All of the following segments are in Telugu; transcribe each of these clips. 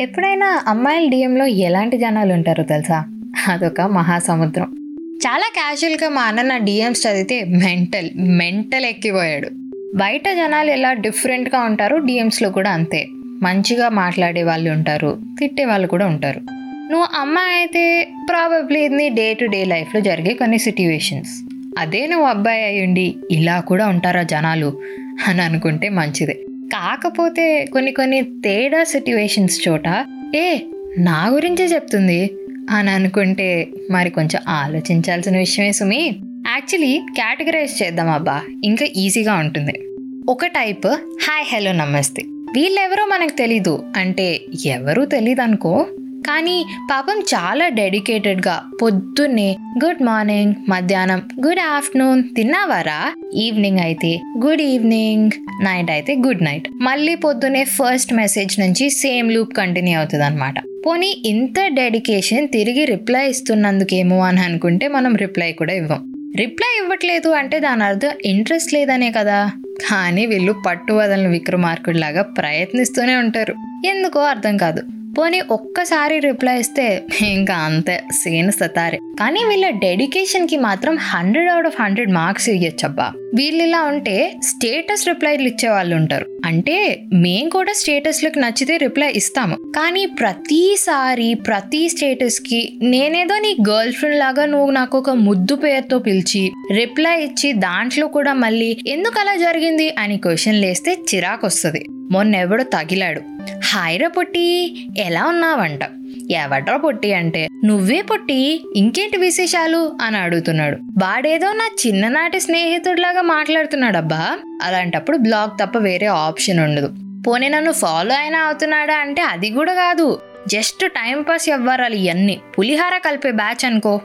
ఎప్పుడైనా అమ్మాయిల డిఎంలో ఎలాంటి జనాలు ఉంటారో తెలుసా? అదొక మహాసముద్రం. చాలా క్యాజువల్గా మా అన్న నా డిఎమ్స్ చదివితే మెంటల్ మెంటల్ ఎక్కిపోయాడు. బయట జనాలు ఎలా డిఫరెంట్గా ఉంటారో డిఎమ్స్లో కూడా అంతే. మంచిగా మాట్లాడే వాళ్ళు ఉంటారు తిట్టే వాళ్ళు కూడా ఉంటారు. నువ్వు అమ్మాయి అయితే ప్రాబబ్లీ ఇది డే టు డే లైఫ్లో జరిగే కొన్ని సిట్యువేషన్స్ అదే నువ్వు అబ్బాయి అయ్యుండి ఇలా కూడా ఉంటారా జనాలు? అని అనుకుంటే మంచిదే. కాకపోతే కొన్ని కొన్ని తేడా సిట్యువేషన్స్ చోట ఏ నా గురించే చెప్తుంది? అని అనుకుంటే మరి కొంచెం ఆలోచించాల్సిన విషయమే సుమి. యాక్చువల్లీ కేటగరైజ్ చేద్దాం అబ్బా. ఇంకా ఈజీగా ఉంటుంది. ఒక టైప్ హాయ్ హలో నమస్తే. వీళ్ళెవరో మనకు తెలీదు. అంటే ఎవరూ తెలీదు అనుకో కానీ పాపం చాలా డెడికేటెడ్గా పొద్దున్నే గుడ్ మార్నింగ్ మధ్యాహ్నం గుడ్ ఆఫ్టర్నూన్ తిన్నావారా? ఈవినింగ్ అయితే గుడ్ ఈవినింగ్ నైట్ అయితే గుడ్ నైట్. మళ్ళీ పొద్దునే ఫస్ట్ మెసేజ్ నుంచి సేమ్ లూప్ కంటిన్యూ అవుతుంది అనమాట పోనీ ఇంత డెడికేషన్ తిరిగి రిప్లై ఇస్తున్నందుకేమో అని అనుకుంటే మనం రిప్లై కూడా ఇవ్వం. రిప్లై ఇవ్వట్లేదు అంటే దాని అర్థం ఇంట్రెస్ట్ లేదనే కదా. కానీ వీళ్ళు పట్టు వదలని విక్రమార్కుడిలాగా ప్రయత్నిస్తూనే ఉంటారు. ఎందుకో అర్థం కాదు. పోనీ ఒక్కసారి రిప్లై ఇస్తే ఇంకా అంతే సీన్ సతారే. కానీ వీళ్ళ డెడికేషన్కి మాత్రం hundred out of hundred marks ఇవ్వచ్చబ్బా వీళ్ళు ఇలా ఉంటే స్టేటస్ రిప్లైలు ఇచ్చే వాళ్ళు ఉంటారు. అంటే మేం కూడా స్టేటస్లకు నచ్చితే రిప్లై ఇస్తాము. కానీ ప్రతిసారి ప్రతి స్టేటస్కి నేనేదో నీ గర్ల్ ఫ్రెండ్ లాగా నువ్వు నాకు ఒక ముద్దు పేరుతో పిలిచి రిప్లై ఇచ్చి దాంట్లో కూడా మళ్ళీ ఎందుకు అలా జరిగింది అని క్వశ్చన్ లేస్తే చిరాకు వస్తుంది మొన్నెవడో తగిలాడు. హాయిరా పొట్టి ఎలా ఉన్నావంట? ఎవడ్రా పొట్టి అంటే నువ్వే పొట్టి ఇంకేంటి విశేషాలు? అని అడుగుతున్నాడు. వాడేదో నా చిన్ననాటి స్నేహితుడిలాగా మాట్లాడుతున్నాడబ్బా. అలాంటప్పుడు బ్లాగ్ తప్ప వేరే ఆప్షన్ ఉండదు. పోనీ నన్ను ఫాలో అయినా అవుతున్నాడా అంటే అది కూడా కాదు. జస్ట్ టైం పాస్ ఎవ్వరాలు ఇవన్నీ పులిహార కలిపే బ్యాచ్ అనుకో.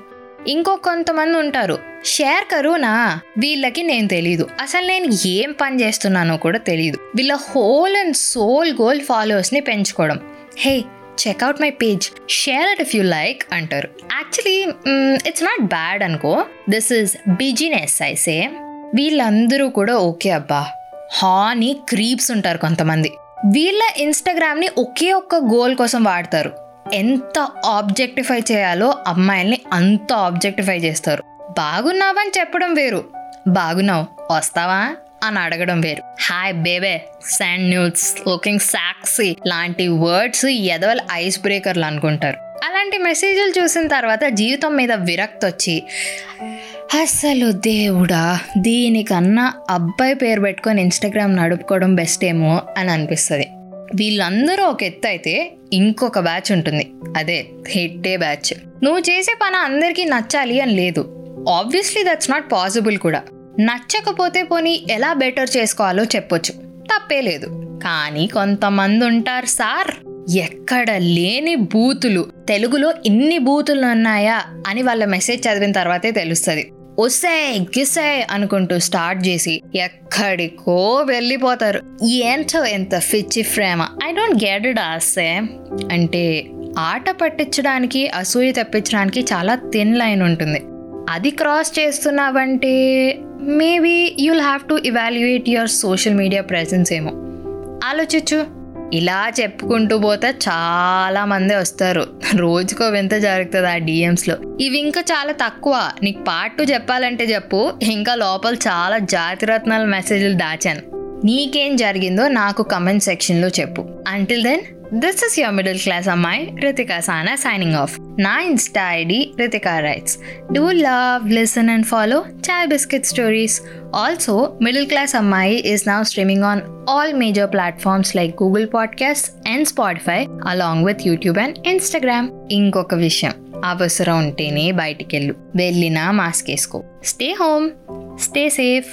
ఇంకో కొంతమంది ఉంటారు. షేర్ కరునా? వీళ్ళకి నేను తెలీదు. అసలు నేను ఏం పని చేస్తున్నానో కూడా తెలియదు వీళ్ళ హోల్ అండ్ సోల్ గోల్ ఫాలోవర్స్ని పెంచుకోవడం. Hey check out my page. Share it if you like అంటారు. యాక్చువల్లీ ఇట్స్ నాట్ బ్యాడ్ అనుకో. దిస్ ఇస్ బిజినెస్ ఐసే వీళ్ళందరూ కూడా ఓకే అబ్బా. హాని క్రీప్స్ ఉంటారు కొంతమంది. వీళ్ళ ఇన్స్టాగ్రామ్ని ఒకే ఒక్క గోల్ కోసం వాడతారు. ఎంత ఆబ్జెక్టిఫై చేయాలో అమ్మాయిల్ని అంత ఆబ్జెక్టిఫై చేస్తారు. బాగున్నావని చెప్పడం వేరు. బాగున్నావు వస్తావా అని అడగడం వేరు. Hi babe send nudes looking sexy లాంటి వర్డ్స్ ఎదవల ఐస్ బ్రేకర్లు అనుకుంటారు. అలాంటి మెసేజ్లు చూసిన తర్వాత జీవితం మీద విరక్తి వచ్చి అసలు దేవుడా దీనికన్నా అబ్బాయి పేరు పెట్టుకొని ఇన్స్టాగ్రామ్ నడుపుకోవడం బెస్ట్ ఏమో అని అనిపిస్తుంది. వీళ్ళందరూ ఒక ఎత్తు అయితే ఇంకొక బ్యాచ్ ఉంటుంది. అదే హెడ్డే బ్యాచ్. నువ్వు చేసే పని అందరికీ నచ్చాలి అని లేదు. ఆబ్వియస్లీ దట్స్ నాట్ పాసిబుల్ కూడా. నచ్చకపోతే పోనీ ఎలా బెటర్ చేసుకోవాలో చెప్పొచ్చు. తప్పే లేదు. కానీ కొంతమంది ఉంటారు సార్. ఎక్కడ లేని బూతులు. తెలుగులో ఇన్ని బూతులు ఉన్నాయా అని వాళ్ళ మెసేజ్ చదివిన తర్వాతే తెలుస్తుంది. ఒసే గిసే అనుకుంటూ స్టార్ట్ చేసి ఎక్కడికో వెళ్ళిపోతారు. ఏంటో ఎంత ఫిచ్చి ఫ్రేమ ఐ డోంట్ గెట్ ఇట్ ఆసే అంటే ఆట పట్టించడానికి అసూయ తెప్పించడానికి చాలా థిన్ లైన్ ఉంటుంది. అది cross చేస్తున్నావంటే maybe you'll have to evaluate your social media presence ఏమో. ఆలోచించు. ఇలా చెప్పుకుంటూ పోతే చాలా మంది వస్తారు. రోజుకో వింత జరుగుతుంది ఆ డిఎమ్స్లో ఇవి ఇంకా చాలా తక్కువ. నీకు పార్ట్ టూ చెప్పాలంటే చెప్పు. ఇంకా లోపల చాలా జాతిరత్నాల మెసేజ్లు దాచాను. నీకేం జరిగిందో నాకు కమెంట్ సెక్షన్లో చెప్పు. Until then this is your middle class ammayi Ritika Sana signing off నా insta ID Ritika writes do love listen and follow chai biscuit stories also middle class ammayi is now streaming on all major platforms like Google podcast and Spotify along with YouTube and Instagram ఇంకొక విషయం అవసరం ఉంటేనే బయటికెళ్ళు. వెళ్ళినా మాస్క్ వేసుకో. Stay home stay safe